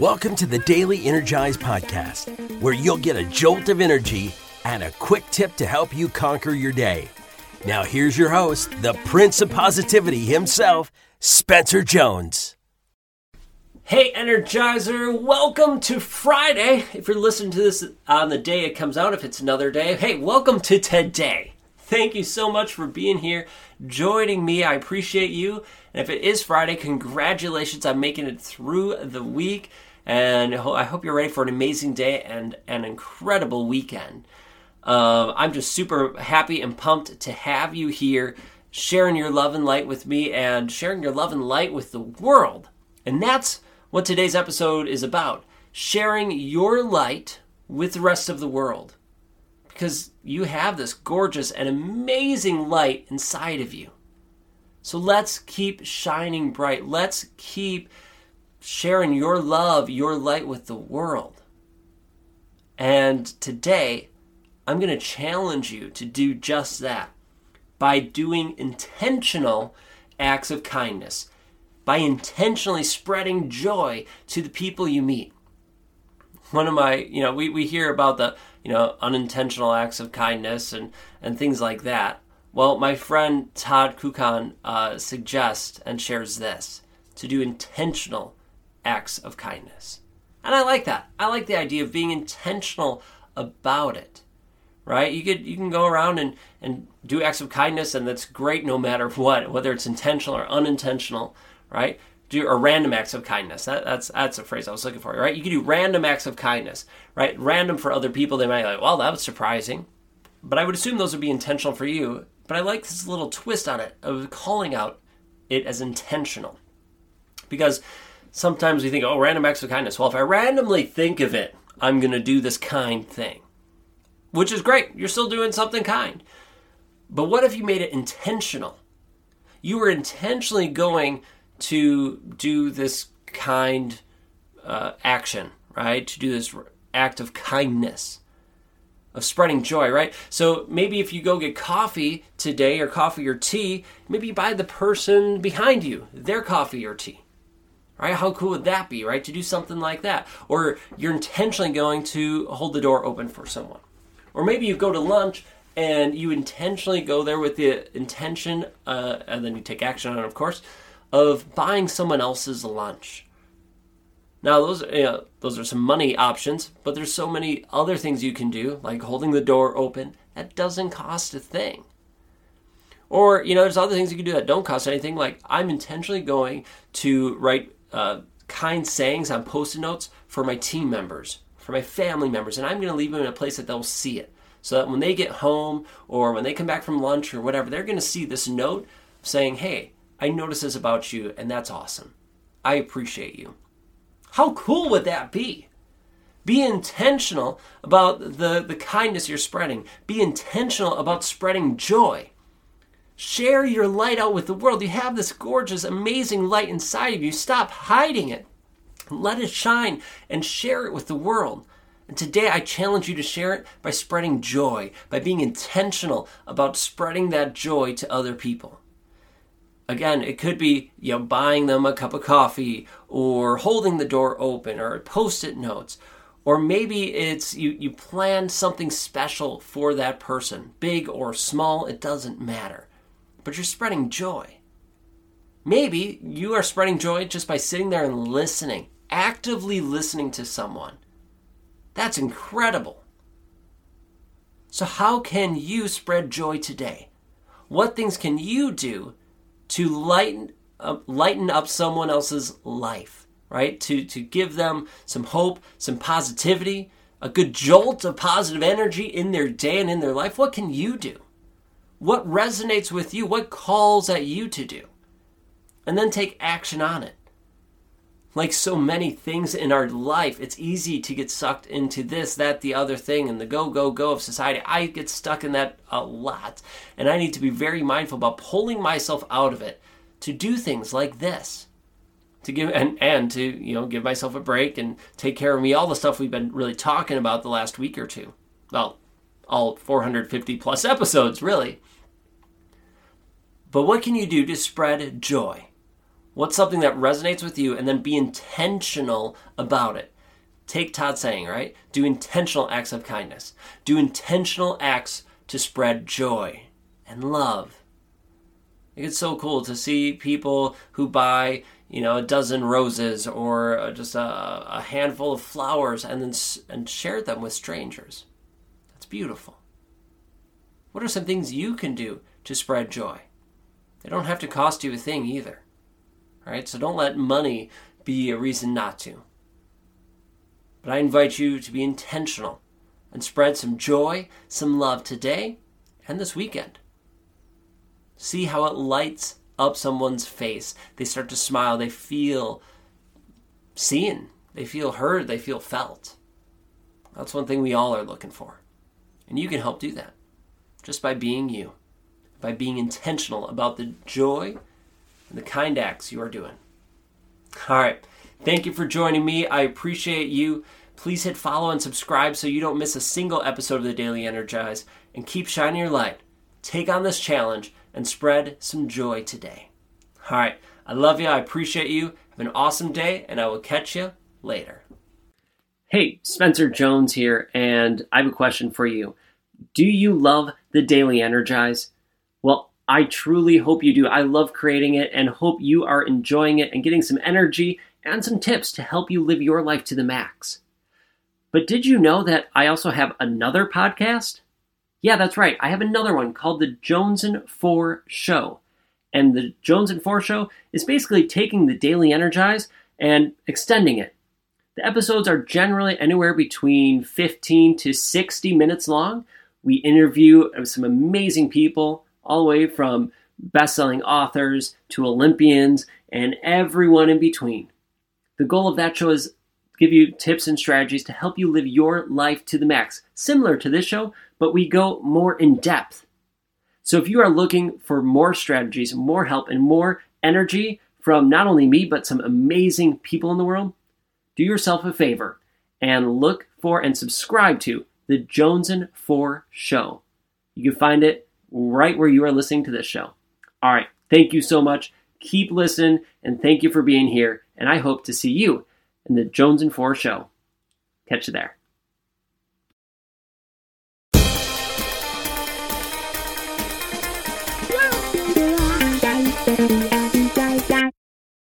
Welcome to the Daily Energize Podcast, where you'll get a jolt of energy and a quick tip to help you conquer your day. Now, here's your host, the Prince of Positivity himself, Spencer Jones. Hey, Energizer, welcome to Friday. If you're listening to this on the day it comes out, if it's another day, hey, welcome to today. Thank you so much for being here, joining me. I appreciate you. And if it is Friday, congratulations on making it through the week. And I hope you're ready for an amazing day and an incredible weekend. Uh, I'm just super happy and pumped to have you here, sharing your love and light with me and sharing your love and light with the world. And that's what today's episode is about sharing your light with the rest of the world because you have this gorgeous and amazing light inside of you. So let's keep shining bright. Let's keep sharing your love, your light with the world. And today, I'm going to challenge you to do just that by doing intentional acts of kindness, by intentionally spreading joy to the people you meet. One of my, you know, we, we hear about the you know, unintentional acts of kindness and, and things like that. Well, my friend Todd Kukan uh, suggests and shares this to do intentional acts of kindness. And I like that. I like the idea of being intentional about it. Right? You could you can go around and, and do acts of kindness and that's great no matter what, whether it's intentional or unintentional, right? do or random acts of kindness. That, that's that's a phrase I was looking for, right? You can do random acts of kindness, right? Random for other people, they might be like, well, that was surprising, but I would assume those would be intentional for you. But I like this little twist on it of calling out it as intentional, because sometimes we think, oh, random acts of kindness. Well, if I randomly think of it, I'm going to do this kind thing, which is great. You're still doing something kind. But what if you made it intentional? You were intentionally going to do this kind uh, action, right? To do this act of kindness, of spreading joy, right? So maybe if you go get coffee today or coffee or tea, maybe you buy the person behind you their coffee or tea. Right? How cool would that be, right? To do something like that. Or you're intentionally going to hold the door open for someone. Or maybe you go to lunch and you intentionally go there with the intention, uh, and then you take action on it, of course, of buying someone else's lunch. Now, those you know, those are some money options, but there's so many other things you can do, like holding the door open. That doesn't cost a thing. Or you know, there's other things you can do that don't cost anything. Like I'm intentionally going to write uh, kind sayings on post-it notes for my team members, for my family members, and I'm going to leave them in a place that they'll see it, so that when they get home or when they come back from lunch or whatever, they're going to see this note saying, "Hey, I noticed this about you, and that's awesome. I appreciate you. How cool would that be? Be intentional about the, the kindness you're spreading. Be intentional about spreading joy. Share your light out with the world. You have this gorgeous, amazing light inside of you. Stop hiding it. Let it shine and share it with the world. And today I challenge you to share it by spreading joy, by being intentional about spreading that joy to other people again, it could be you know buying them a cup of coffee or holding the door open or post-it notes. Or maybe it's you, you plan something special for that person, big or small, it doesn't matter. But you're spreading joy. Maybe you are spreading joy just by sitting there and listening, actively listening to someone. That's incredible. So, how can you spread joy today? What things can you do to lighten up, lighten up someone else's life, right? To to give them some hope, some positivity, a good jolt of positive energy in their day and in their life. What can you do? What resonates with you? What calls at you to do? And then take action on it. Like so many things in our life, it's easy to get sucked into this, that, the other thing, and the go, go, go of society. I get stuck in that a lot. And I need to be very mindful about pulling myself out of it to do things like this. To give and, and to, you know, give myself a break and take care of me, all the stuff we've been really talking about the last week or two. Well, all 450 plus episodes, really. But what can you do to spread joy? What's something that resonates with you? And then be intentional about it. Take Todd saying, right? Do intentional acts of kindness. Do intentional acts to spread joy and love. It's so cool to see people who buy, you know, a dozen roses or just a, a handful of flowers and then and share them with strangers. Beautiful. What are some things you can do to spread joy? They don't have to cost you a thing either. Right? So don't let money be a reason not to. But I invite you to be intentional and spread some joy, some love today and this weekend. See how it lights up someone's face. They start to smile, they feel seen, they feel heard, they feel felt. That's one thing we all are looking for. And you can help do that just by being you, by being intentional about the joy and the kind acts you are doing. All right. Thank you for joining me. I appreciate you. Please hit follow and subscribe so you don't miss a single episode of the Daily Energize and keep shining your light. Take on this challenge and spread some joy today. All right. I love you. I appreciate you. Have an awesome day, and I will catch you later. Hey, Spencer Jones here, and I have a question for you. Do you love the Daily Energize? Well, I truly hope you do. I love creating it and hope you are enjoying it and getting some energy and some tips to help you live your life to the max. But did you know that I also have another podcast? Yeah, that's right. I have another one called The Jones and 4 Show. And The Jones and 4 Show is basically taking the Daily Energize and extending it. The episodes are generally anywhere between 15 to 60 minutes long, we interview some amazing people, all the way from best selling authors to Olympians and everyone in between. The goal of that show is give you tips and strategies to help you live your life to the max, similar to this show, but we go more in depth. So if you are looking for more strategies, more help, and more energy from not only me, but some amazing people in the world, do yourself a favor and look for and subscribe to the Jones and 4 Show. You can find it right where you are listening to this show. All right, thank you so much. Keep listening, and thank you for being here. And I hope to see you in the Jones and 4 Show. Catch you there.